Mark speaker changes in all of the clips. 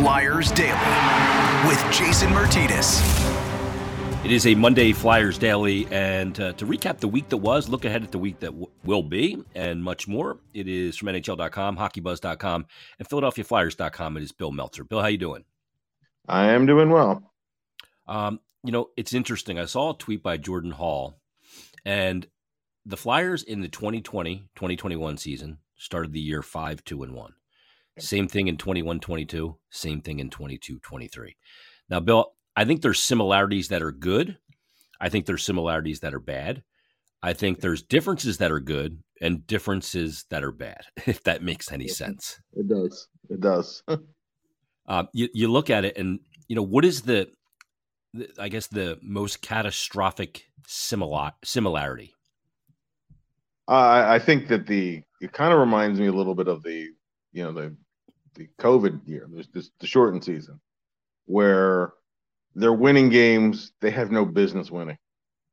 Speaker 1: Flyers Daily with Jason Martinez.
Speaker 2: It is a Monday Flyers Daily, and uh, to recap the week that was, look ahead at the week that w- will be, and much more. It is from NHL.com, HockeyBuzz.com, and PhiladelphiaFlyers.com. It is Bill Meltzer. Bill, how you doing?
Speaker 3: I am doing well.
Speaker 2: Um, you know, it's interesting. I saw a tweet by Jordan Hall, and the Flyers in the 2020-2021 season started the year 5-2 and 1. Same thing in 21-22, same thing in 22-23. Now, Bill, I think there's similarities that are good. I think there's similarities that are bad. I think there's differences that are good and differences that are bad, if that makes any sense.
Speaker 3: It does. It does.
Speaker 2: uh, you, you look at it and, you know, what is the, the I guess, the most catastrophic similar, similarity?
Speaker 3: Uh, I think that the, it kind of reminds me a little bit of the, you know, the, the COVID year, this, this, the shortened season, where they're winning games they have no business winning.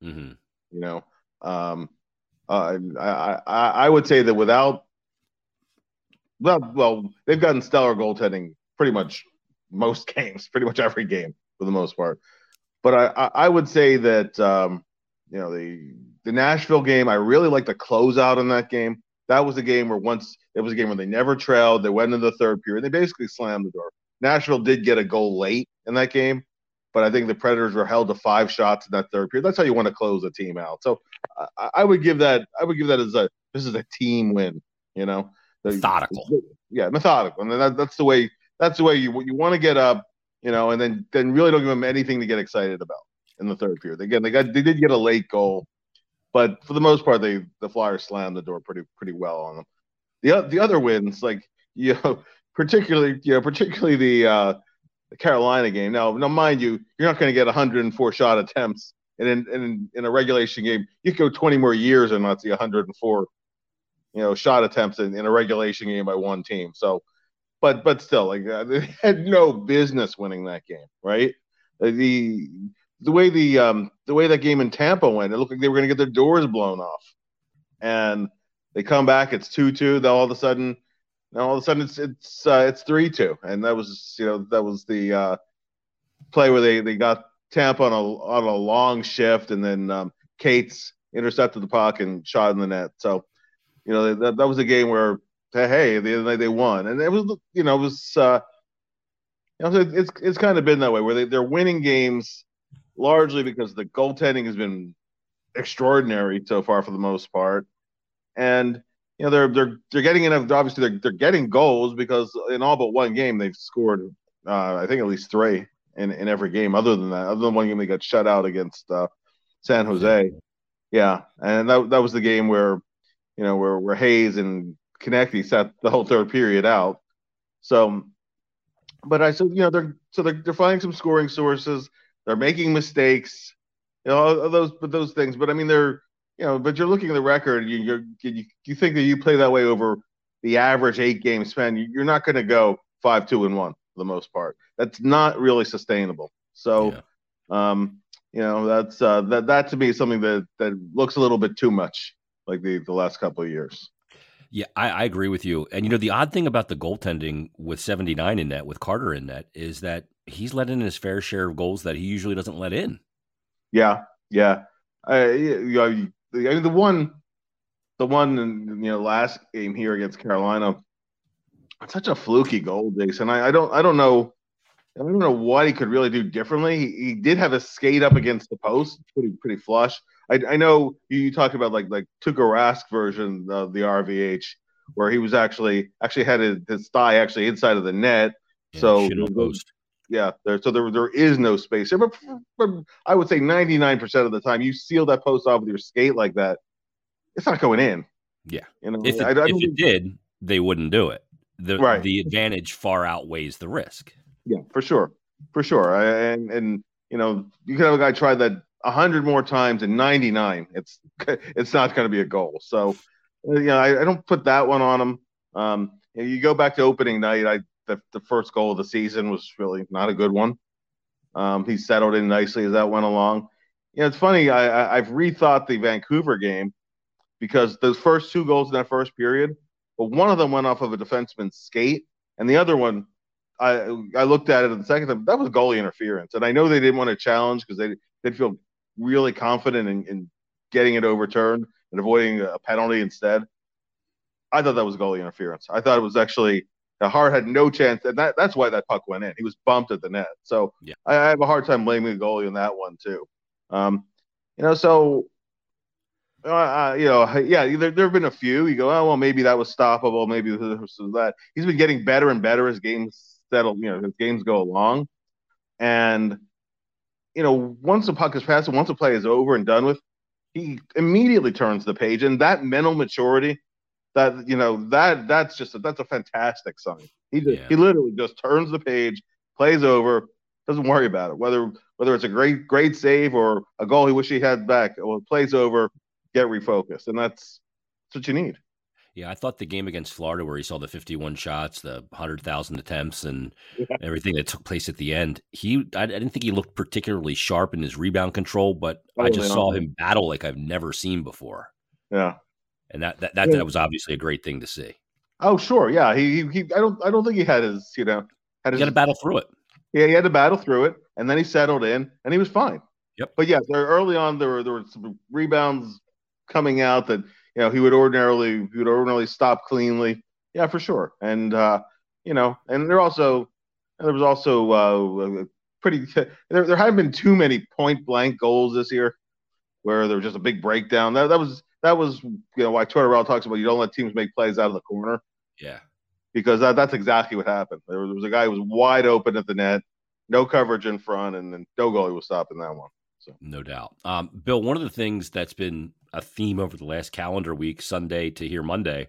Speaker 2: Mm-hmm.
Speaker 3: You know, um, uh, I, I I would say that without well, well, they've gotten stellar goaltending pretty much most games, pretty much every game for the most part. But I, I would say that um, you know the the Nashville game, I really like the closeout in that game. That was a game where once it was a game where they never trailed, they went into the third period, they basically slammed the door. Nashville did get a goal late in that game, but I think the Predators were held to five shots in that third period. That's how you want to close a team out. So I, I would give that I would give that as a this is a team win. You know,
Speaker 2: methodical.
Speaker 3: Yeah, methodical, and that, that's the way that's the way you you want to get up. You know, and then then really don't give them anything to get excited about in the third period. Again, they got they did get a late goal, but for the most part, they the Flyers slammed the door pretty pretty well on them. The the other wins, like you know, particularly you know, particularly the uh, the Carolina game. Now, now, mind you, you're not going to get 104 shot attempts, in, in in a regulation game, you could go 20 more years and not see 104, you know, shot attempts in, in a regulation game by one team. So, but but still, like uh, they had no business winning that game, right? The the way the um the way that game in Tampa went, it looked like they were going to get their doors blown off, and they come back, it's two two. Then all of a sudden and all of a sudden it's it's uh, it's three two, and that was you know that was the uh, play where they they got Tampa on a on a long shift, and then um, intercepted the puck and shot in the net. So you know that that was a game where hey they they won, and it was you know it was uh, you know it's it's kind of been that way where they they're winning games largely because the goaltending has been extraordinary so far for the most part, and you know they're they're they're getting enough. Obviously, they're they're getting goals because in all but one game they've scored. Uh, I think at least three in, in every game. Other than that, other than one game they got shut out against uh, San Jose. Yeah, and that that was the game where you know where where Hayes and Konecny sat the whole third period out. So, but I said you know they're so they're they're finding some scoring sources. They're making mistakes. You know those but those things. But I mean they're you know, but you're looking at the record. You you you, you think that you play that way over the average eight game span. You're not going to go five two and one for the most part. That's not really sustainable. So, yeah. um, you know, that's uh, that that to me is something that that looks a little bit too much like the the last couple of years.
Speaker 2: Yeah, I, I agree with you. And you know, the odd thing about the goaltending with 79 in net, with Carter in net, is that he's let in his fair share of goals that he usually doesn't let in.
Speaker 3: Yeah, yeah. Uh, you know, I mean, the one, the one, in, you know, last game here against Carolina, such a fluky goal, Jason. I, I don't, I don't know, I don't know what he could really do differently. He, he did have a skate up against the post, pretty, pretty flush. I, I know you, you talk about like like Tuukka Rask version of the RVH, where he was actually actually had his, his thigh actually inside of the net. Yeah, so yeah, there, so there there is no space there. But, but I would say 99% of the time, you seal that post off with your skate like that, it's not going in.
Speaker 2: Yeah, you know, if it, I, I if it did, they wouldn't do it. The right. the advantage far outweighs the risk.
Speaker 3: Yeah, for sure, for sure. I, and and you know, you can have a guy try that a hundred more times and 99, it's it's not going to be a goal. So, you know, I, I, don't put that one on him. Um, you go back to opening night. I the, the first goal of the season was really not a good one. Um, he settled in nicely as that went along. You know, it's funny. I, I, have rethought the Vancouver game because those first two goals in that first period, but one of them went off of a defenseman's skate, and the other one, I I looked at it the second time. That was goalie interference, and I know they didn't want to challenge because they they feel really confident in, in getting it overturned and avoiding a penalty instead. I thought that was goalie interference. I thought it was actually Hart had no chance, and that, that's why that puck went in. He was bumped at the net. So
Speaker 2: yeah.
Speaker 3: I, I, have a hard time blaming the goalie on that one too. Um, you know, so uh, uh you know, yeah, there, there have been a few. You go, oh well, maybe that was stoppable. Maybe this was that. He's been getting better and better as games settle. You know, as games go along, and you know, once the puck is passed and once the play is over and done with, he immediately turns the page, and that mental maturity that you know that that's just a, that's a fantastic sign. He just, yeah. he literally just turns the page, plays over, doesn't worry about it. Whether whether it's a great great save or a goal he wish he had back, well, plays over, get refocused, and that's that's what you need.
Speaker 2: Yeah, I thought the game against Florida, where he saw the 51 shots, the 100,000 attempts, and yeah. everything that took place at the end, he I, I, didn't think he looked particularly sharp in his rebound control, but I oh, just saw him battle like I've never seen before.
Speaker 3: Yeah,
Speaker 2: and that that that, yeah. that was obviously a great thing to see.
Speaker 3: Oh, sure, yeah. He, he, I don't, I don't think he had his, you know, had his.
Speaker 2: He had to battle through it.
Speaker 3: Yeah, he had to battle through it, and then he settled in, and he was fine.
Speaker 2: Yep.
Speaker 3: But yeah, there early on there were there were some rebounds coming out that you know he would ordinarily he would ordinarily stop cleanly. Yeah, for sure. And uh, you know, and there also there was also uh, pretty there there haven't been too many point blank goals this year where there was just a big breakdown. That that was that was you know why Tortorella talks about you don't let teams make plays out of the corner.
Speaker 2: Yeah,
Speaker 3: because that, that's exactly what happened. There was, there was, a guy who was wide open at the net, no coverage in front, and then no goalie was stopping that one. So
Speaker 2: no doubt, um, Bill. One of the things that's been a theme over the last calendar week, Sunday to here Monday,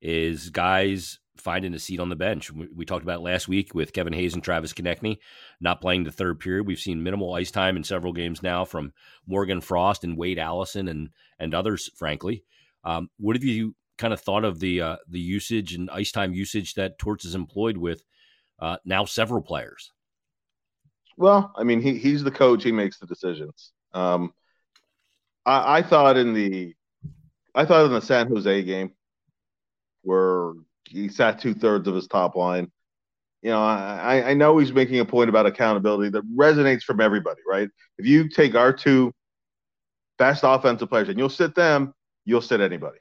Speaker 2: is guys finding a seat on the bench. We, we, talked about last week with Kevin Hayes and Travis Konecny not playing the third period. We've seen minimal ice time in several games now from Morgan Frost and Wade Allison and and others. Frankly, um, what have you kind of thought of the uh, the usage and ice time usage that Torts is employed with uh, now several players?
Speaker 3: Well, I mean, he he's the coach. He makes the decisions. Um, I, I thought in the I thought in the San Jose game where he sat two thirds of his top line. You know, I, I know he's making a point about accountability that resonates from everybody, right? If you take our two best offensive players and you'll sit them, you'll sit anybody.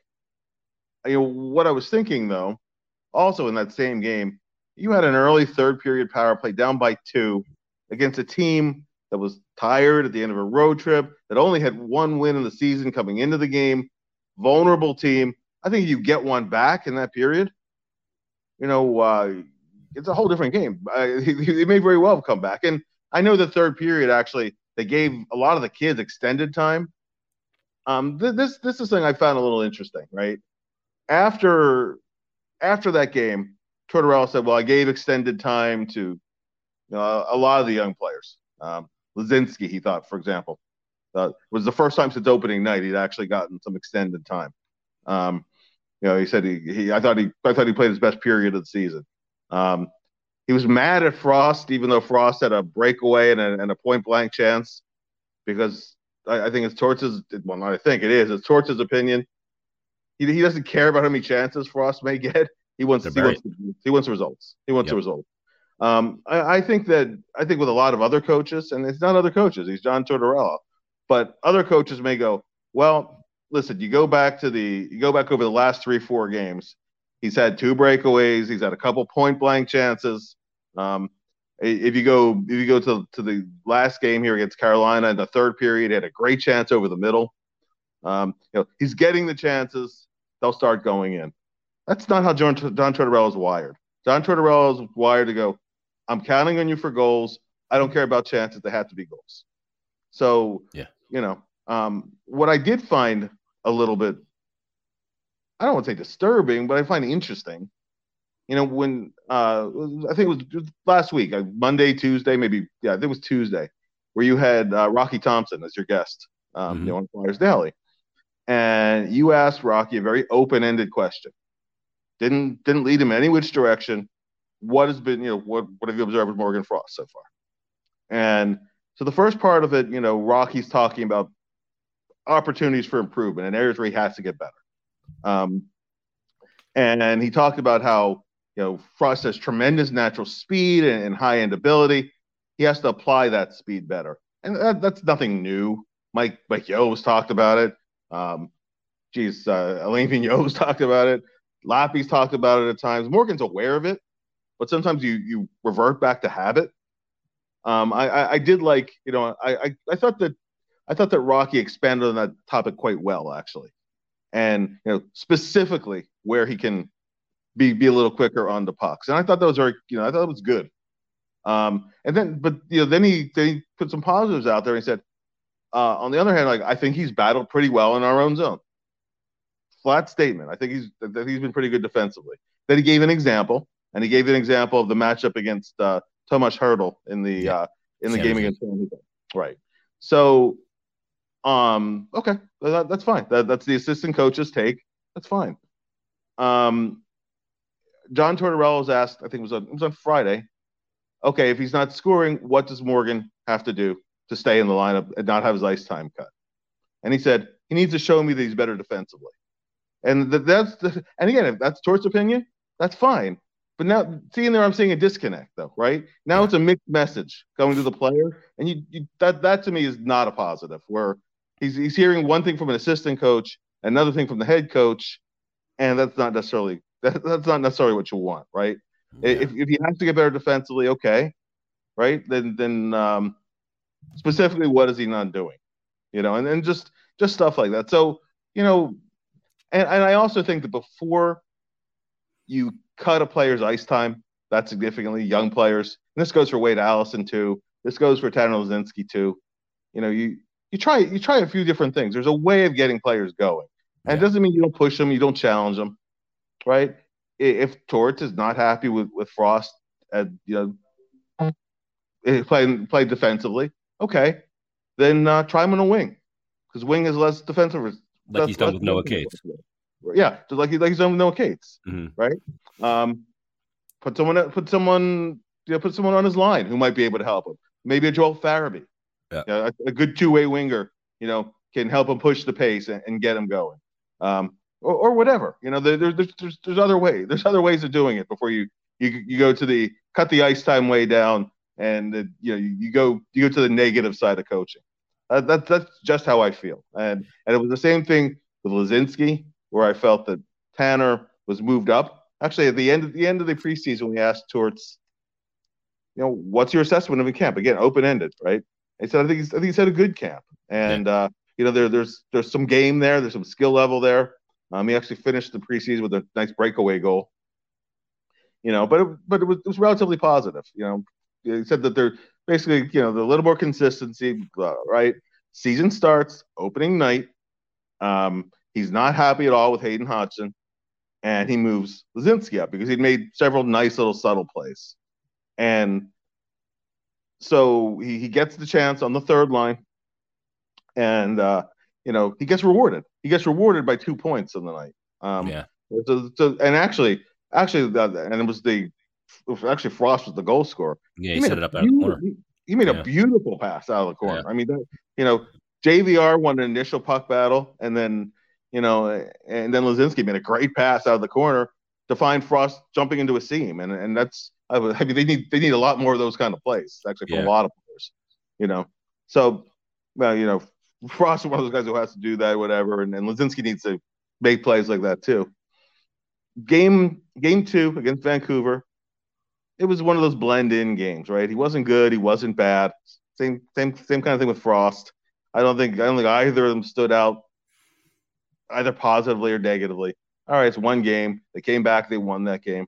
Speaker 3: You know, what I was thinking though, also in that same game, you had an early third period power play down by two against a team that was tired at the end of a road trip, that only had one win in the season coming into the game, vulnerable team. I think you get one back in that period you know, uh, it's a whole different game. Uh, he, may very well come back. And I know the third period actually they gave a lot of the kids extended time. Um, th- this this is something I found a little interesting, right? After after that game, Tortorella said, "Well, I gave extended time to you know, a lot of the young players. Um, Laczynski, he thought, for example, uh, was the first time since opening night he'd actually gotten some extended time. Um, you know, he said he, he I thought he I thought he played his best period of the season. Um, he was mad at Frost, even though Frost had a breakaway and a, and a point blank chance, because I, I think it's Torts' well, not I think it is. It's Torts' opinion. He, he doesn't care about how many chances Frost may get. He wants, he wants, he wants results. He wants yep. the results. Um, I, I, think that I think with a lot of other coaches, and it's not other coaches, he's John Tortorella, but other coaches may go, well, listen, you go back to the you go back over the last three four games. He's had two breakaways. He's had a couple point blank chances. Um, if you go if you go to to the last game here against Carolina in the third period, he had a great chance over the middle. Um, you know, he's getting the chances. They'll start going in. That's not how John, John Tortorella is wired. John Tortorella is wired to go. I'm counting on you for goals. I don't care about chances. They have to be goals. So,
Speaker 2: yeah,
Speaker 3: you know, um, what I did find a little bit I don't want to say disturbing, but I find it interesting. You know, when uh, I think it was last week, uh, Monday, Tuesday, maybe yeah, I think it was Tuesday, where you had uh, Rocky Thompson as your guest, um, mm-hmm. you know, on Flyers Daily, and you asked Rocky a very open-ended question. Didn't didn't lead him any which direction. What has been, you know, what what have you observed with Morgan Frost so far? And so the first part of it, you know, Rocky's talking about opportunities for improvement and areas where he has to get better. Um, and he talked about how you know, Frost has tremendous natural speed and, and high end ability. He has to apply that speed better, and that, that's nothing new. Mike Mike Yeo's talked about it. Um, geez, uh, Alain Vigneault's talked about it. Lappy's talked about it at times. Morgan's aware of it, but sometimes you you revert back to habit. Um, I, I, I did like you know I, I I thought that I thought that Rocky expanded on that topic quite well actually, and you know specifically where he can be be a little quicker on the pucks, and I thought that was very you know I thought it was good. Um, and then but you know then he then he put some positives out there. And he said, uh, on the other hand, like I think he's battled pretty well in our own zone. Flat statement. I think he's that he's been pretty good defensively. Then he gave an example, and he gave an example of the matchup against uh, Tomas Hertl in the yeah. uh, in the game against San Jose. Right. So, um, okay, that, that's fine. That, that's the assistant coach's take. That's fine. Um, John Tortorella was asked, I think it was on it was on Friday. Okay, if he's not scoring, what does Morgan have to do to stay in the lineup and not have his ice time cut? And he said he needs to show me that he's better defensively. And that's the, and again, if that's Tort's opinion, that's fine. But now, seeing there, I'm seeing a disconnect, though, right? Now yeah. it's a mixed message going to the player, and you, you, that that to me is not a positive. Where he's he's hearing one thing from an assistant coach, another thing from the head coach, and that's not necessarily that, that's not necessarily what you want, right? Yeah. If if he has to get better defensively, okay, right? Then then um, specifically, what is he not doing? You know, and then just just stuff like that. So you know, and, and I also think that before you cut a player's ice time that significantly, young players, and this goes for Wade Allison too. This goes for Tanner Laczynski too. You know, you you try you try a few different things. There's a way of getting players going, and yeah. it doesn't mean you don't push them, you don't challenge them, right? If Torts is not happy with with Frost, at you know, eh, playing play defensively, okay, then uh, try him on a wing because wing is less defensive
Speaker 2: like he's done with Noah Cates.
Speaker 3: Yeah, just like, he, like he's done with Noah Cates, mm-hmm. right? Um, put someone put someone you know, put someone on his line who might be able to help him. Maybe a Joel Farabee, yeah. You know, a, a, good two way winger, you know, can help him push the pace and, and get him going, um, or, or whatever. You know, there, there's there's there's other ways. There's other ways of doing it before you you you go to the cut the ice time way down and the, you know you, you go you go to the negative side of coaching. Uh, that, that's just how I feel. And and it was the same thing with Laczynski, where I felt that Tanner was moved up. Actually, at the end of the end of the preseason, we asked Torts, you know, what's your assessment of a camp? Again, open ended, right? He said, I think he's, I think he's had a good camp, and yeah. uh, you know, there there's there's some game there, there's some skill level there. Um, he actually finished the preseason with a nice breakaway goal. You know, but it, but it was, it was relatively positive. You know, he said that they're basically, you know, a little more consistency, uh, right? Season starts opening night. Um, he's not happy at all with Hayden Hodgson, and he moves Laczynski up because he'd made several nice little subtle plays. And so he, he gets the chance on the third line, and uh, you know he gets rewarded. He gets rewarded by two points in the night. Um, yeah. So, so, and actually, actually, and it was the actually Frost was the goal scorer.
Speaker 2: Yeah, he, he set it up out of the corner. He,
Speaker 3: he made yeah. a beautiful pass out of the corner. Yeah. I mean, that, you know, JVR won an initial puck battle, and then you know, and then Laczynski made a great pass out of the corner to find Frost jumping into a seam, and and that's I mean they need they need a lot more of those kind of plays actually from yeah. a lot of players, you know. So, well, you know, Frost is one of those guys who has to do that, whatever, and, and Laczynski needs to make plays like that too. Game game two against Vancouver, it was one of those blend in games, right? He wasn't good, he wasn't bad. Same same same kind of thing with Frost. I don't think I don't think either of them stood out either positively or negatively. All right, it's one game. They came back, they won that game.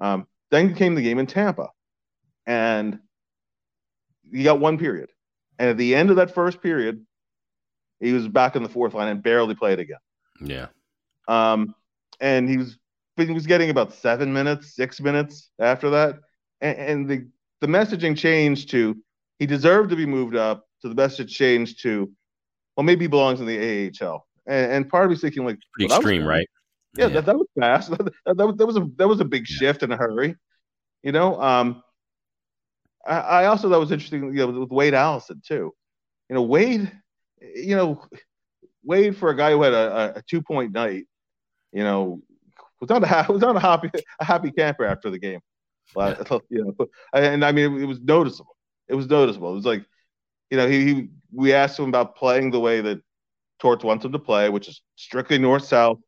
Speaker 3: Um, then came the game in Tampa, and you got one period. And at the end of that first period, he was back in the fourth line and barely played again.
Speaker 2: Yeah.
Speaker 3: Um, and he was he was getting about seven minutes, six minutes after that, and, and the the messaging changed to he deserved to be moved up. To the message changed to, well, maybe he belongs in the AHL. And, and part of me thinking like
Speaker 2: well, extreme, was, right?
Speaker 3: Yeah, yeah. That, that was fast. that, that, was, that was a that was a big yeah. shift in a hurry. You know, um, I, I also thought was interesting. You know, with Wade Allison too. You know, Wade. You know, Wade for a guy who had a, a two point night. You know, was not a was not a happy a happy camper after the game. Yeah. you know, and I mean it was noticeable. It was noticeable. It was like, you know, he, he we asked him about playing the way that Torts wants him to play, which is strictly north south,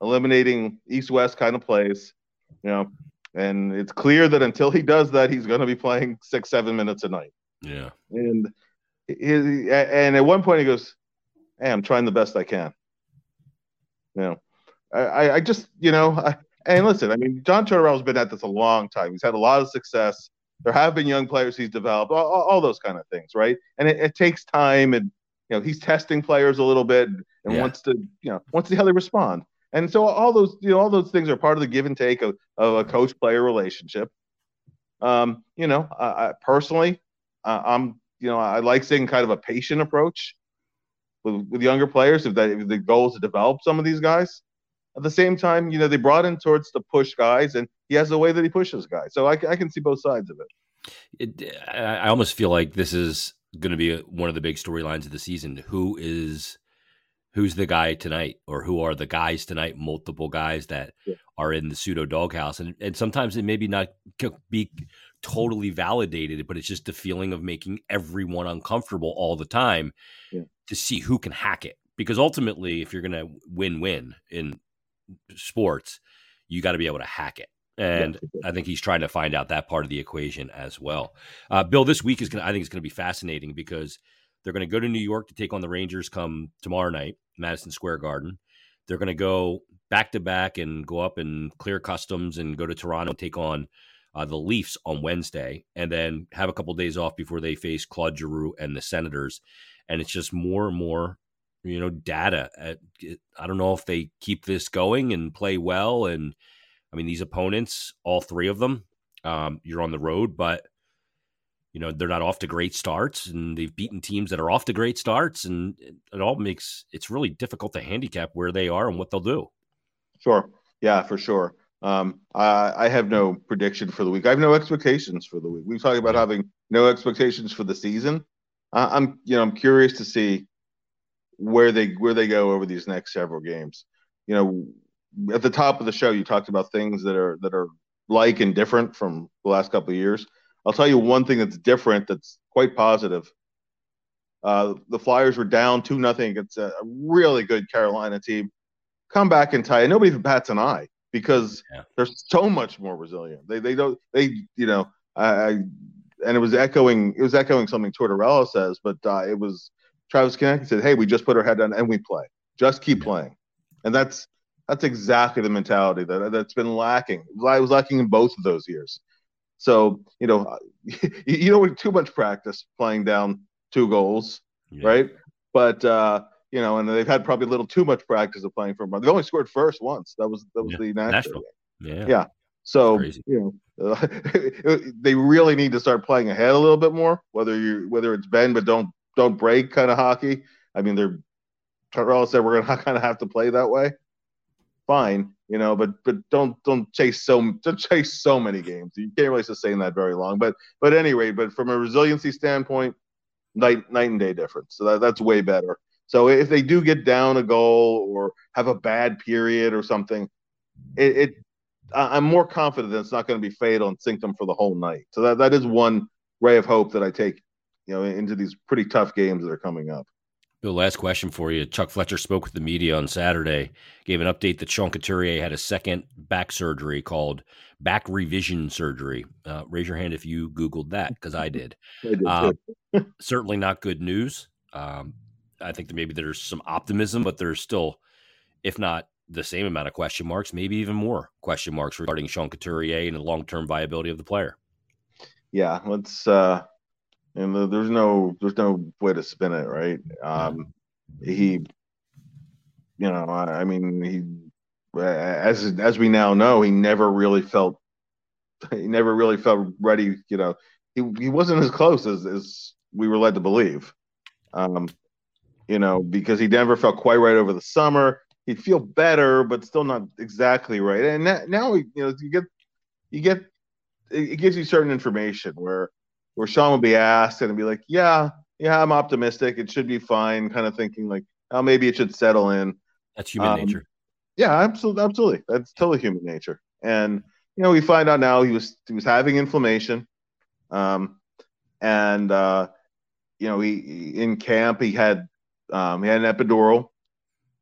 Speaker 3: eliminating east west kind of plays. You know, and it's clear that until he does that, he's going to be playing six seven minutes a night.
Speaker 2: Yeah,
Speaker 3: and he, and at one point he goes, "Hey, I'm trying the best I can." You know, I, I just, you know, I, and listen, I mean, John Tortorella's been at this a long time. He's had a lot of success. There have been young players he's developed, all, all those kind of things, right? And it, it, takes time, and you know, he's testing players a little bit and yeah. wants to, you know, wants to see how they respond. And so all those, you know, all those things are part of the give and take of, of a coach-player relationship. Um, you know, I, I personally, uh, I'm, you know, I like seeing kind of a patient approach with, with younger players if that if the goal is to develop some of these guys. At the same time, you know, they brought in Torts to push guys, and he has a way that he pushes guys. So I, I can see both sides of it.
Speaker 2: it I almost feel like this is going to be one of the big storylines of the season. Who is who's the guy tonight, or who are the guys tonight? Multiple guys that yeah. are in the pseudo doghouse, and and sometimes it maybe not be totally validated, but it's just the feeling of making everyone uncomfortable all the time yeah. to see who can hack it. Because ultimately, if you're going to win win in sports, you got to be able to hack it. And yeah. I think he's trying to find out that part of the equation as well. Uh, Bill, this week is going to, I think it's going to be fascinating because they're going to go to New York to take on the Rangers come tomorrow night, Madison Square Garden. They're going to go back to back and go up and clear customs and go to Toronto and take on uh, the Leafs on Wednesday, and then have a couple of days off before they face Claude Giroux and the Senators. And it's just more and more you know, data. I don't know if they keep this going and play well. And I mean, these opponents, all three of them, um, you're on the road, but you know they're not off to great starts, and they've beaten teams that are off to great starts, and it all makes it's really difficult to handicap where they are and what they'll do.
Speaker 3: Sure, yeah, for sure. Um, I, I have no prediction for the week. I have no expectations for the week. We've talked about having no expectations for the season. I'm, you know, I'm curious to see where they where they go over these next several games. You know, at the top of the show, you talked about things that are that are like and different from the last couple of years. I'll tell you one thing that's different that's quite positive. Uh, the Flyers were down two nothing against a really good Carolina team. Come back and tie. Nobody even bats an eye because yeah. they're so much more resilient. They they don't they you know I, I and it was echoing it was echoing something Tortorella says, but uh, it was Travis Konecny said, "Hey, we just put our head down and we play. Just keep playing." And that's that's exactly the mentality that that's been lacking. I was lacking in both of those years. So you know, you don't want too much practice playing down two goals, yeah. right? But uh, you know, and they've had probably a little too much practice of playing for. They've only scored first once. That was that was yeah. the Nashville.
Speaker 2: Yeah.
Speaker 3: Yeah. So you know, uh, they really need to start playing ahead a little bit more. Whether you whether it's bend but don't don't break kind of hockey. I mean, they're Tortorella said we're gonna kind of have to play that way. Fine, you know, but but don't don't chase so don't chase so many games. You can't really sustain that very long. But but anyway, but from a resiliency standpoint, night night and day difference. So that, that's way better. So if they do get down a goal or have a bad period or something, it, it I'm more confident that it's not going to be fatal and sink them for the whole night. So that, that is one ray of hope that I take you know, into these pretty tough games that are coming up.
Speaker 2: Bill, last question for you. Chuck Fletcher spoke with the media on Saturday, gave an update that Sean Couturier had a second back surgery called back revision surgery. Uh, raise your hand if you Googled that, because I did. I did uh, certainly not good news. Um, I think that maybe there's some optimism, but there's still, if not the same amount of question marks, maybe even more question marks regarding Sean Couturier and the long term viability of the player.
Speaker 3: Yeah, let's uh, and there's no there's no way to spin it, right? Um, he, you know, I, I mean, he as as we now know, he never really felt he never really felt ready. You know, he he wasn't as close as as we were led to believe. Um, you know, because he never felt quite right over the summer. He'd feel better, but still not exactly right. And now, you know, you get you get it gives you certain information where where Sean would be asked and be like, "Yeah, yeah, I'm optimistic. It should be fine." Kind of thinking like, "Oh, maybe it should settle in."
Speaker 2: That's human um, nature.
Speaker 3: Yeah, absolutely, absolutely. That's totally human nature. And you know, we find out now he was he was having inflammation, um, and uh, you know, he in camp he had um, he had an epidural,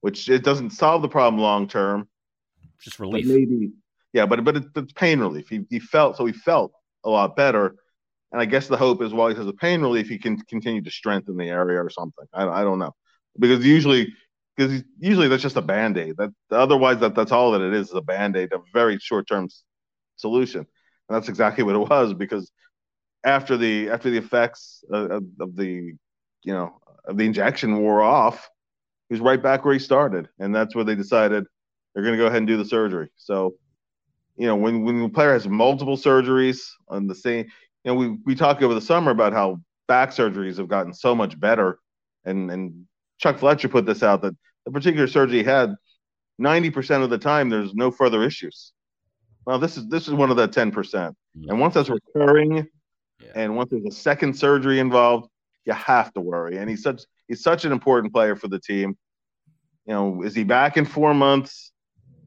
Speaker 3: which it doesn't solve the problem long term.
Speaker 2: Just relief.
Speaker 3: Maybe, yeah, but but it, it's pain relief. He he felt so he felt a lot better, and I guess the hope is while he has the pain relief, he can continue to strengthen the area or something. I I don't know because usually because usually that's just a band aid. That otherwise that that's all that it is, is a band aid, a very short term solution, and that's exactly what it was because after the after the effects of, of the you know of the injection wore off, he was right back where he started, and that's where they decided they're going to go ahead and do the surgery. So, you know, when when the player has multiple surgeries on the same, you know, we we talked over the summer about how back surgeries have gotten so much better, and and Chuck Fletcher put this out that the particular surgery he had, 90% of the time there's no further issues. Well, this is this is one of the 10%. Mm-hmm. And once that's recurring yeah. and once there's a second surgery involved, you have to worry. And he's such he's such an important player for the team. You know, is he back in 4 months?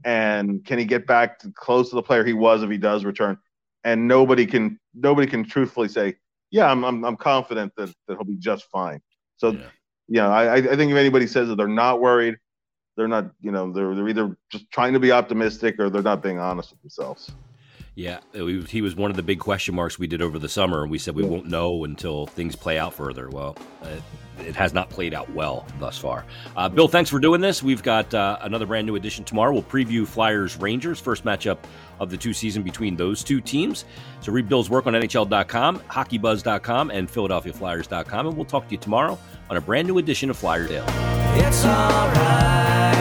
Speaker 3: And can he get back to close to the player he was if he does return? And nobody can nobody can truthfully say, yeah, I'm I'm, I'm confident that, that he'll be just fine. So yeah know, I, I think if anybody says that they're not worried, they're not, you know, they're, they're either just trying to be optimistic or they're not being honest with themselves.
Speaker 2: Yeah, he was one of the big question marks we did over the summer. and We said we yeah. won't know until things play out further. Well, it, it has not played out well thus far. Uh, Bill, thanks for doing this. We've got uh, another brand new edition tomorrow. We'll preview Flyers Rangers, first matchup of the two season between those two teams. So read Bill's work on NHL.com, HockeyBuzz.com, and PhiladelphiaFlyers.com. And we'll talk to you tomorrow on a brand new edition of Flyer Daily. It's all right.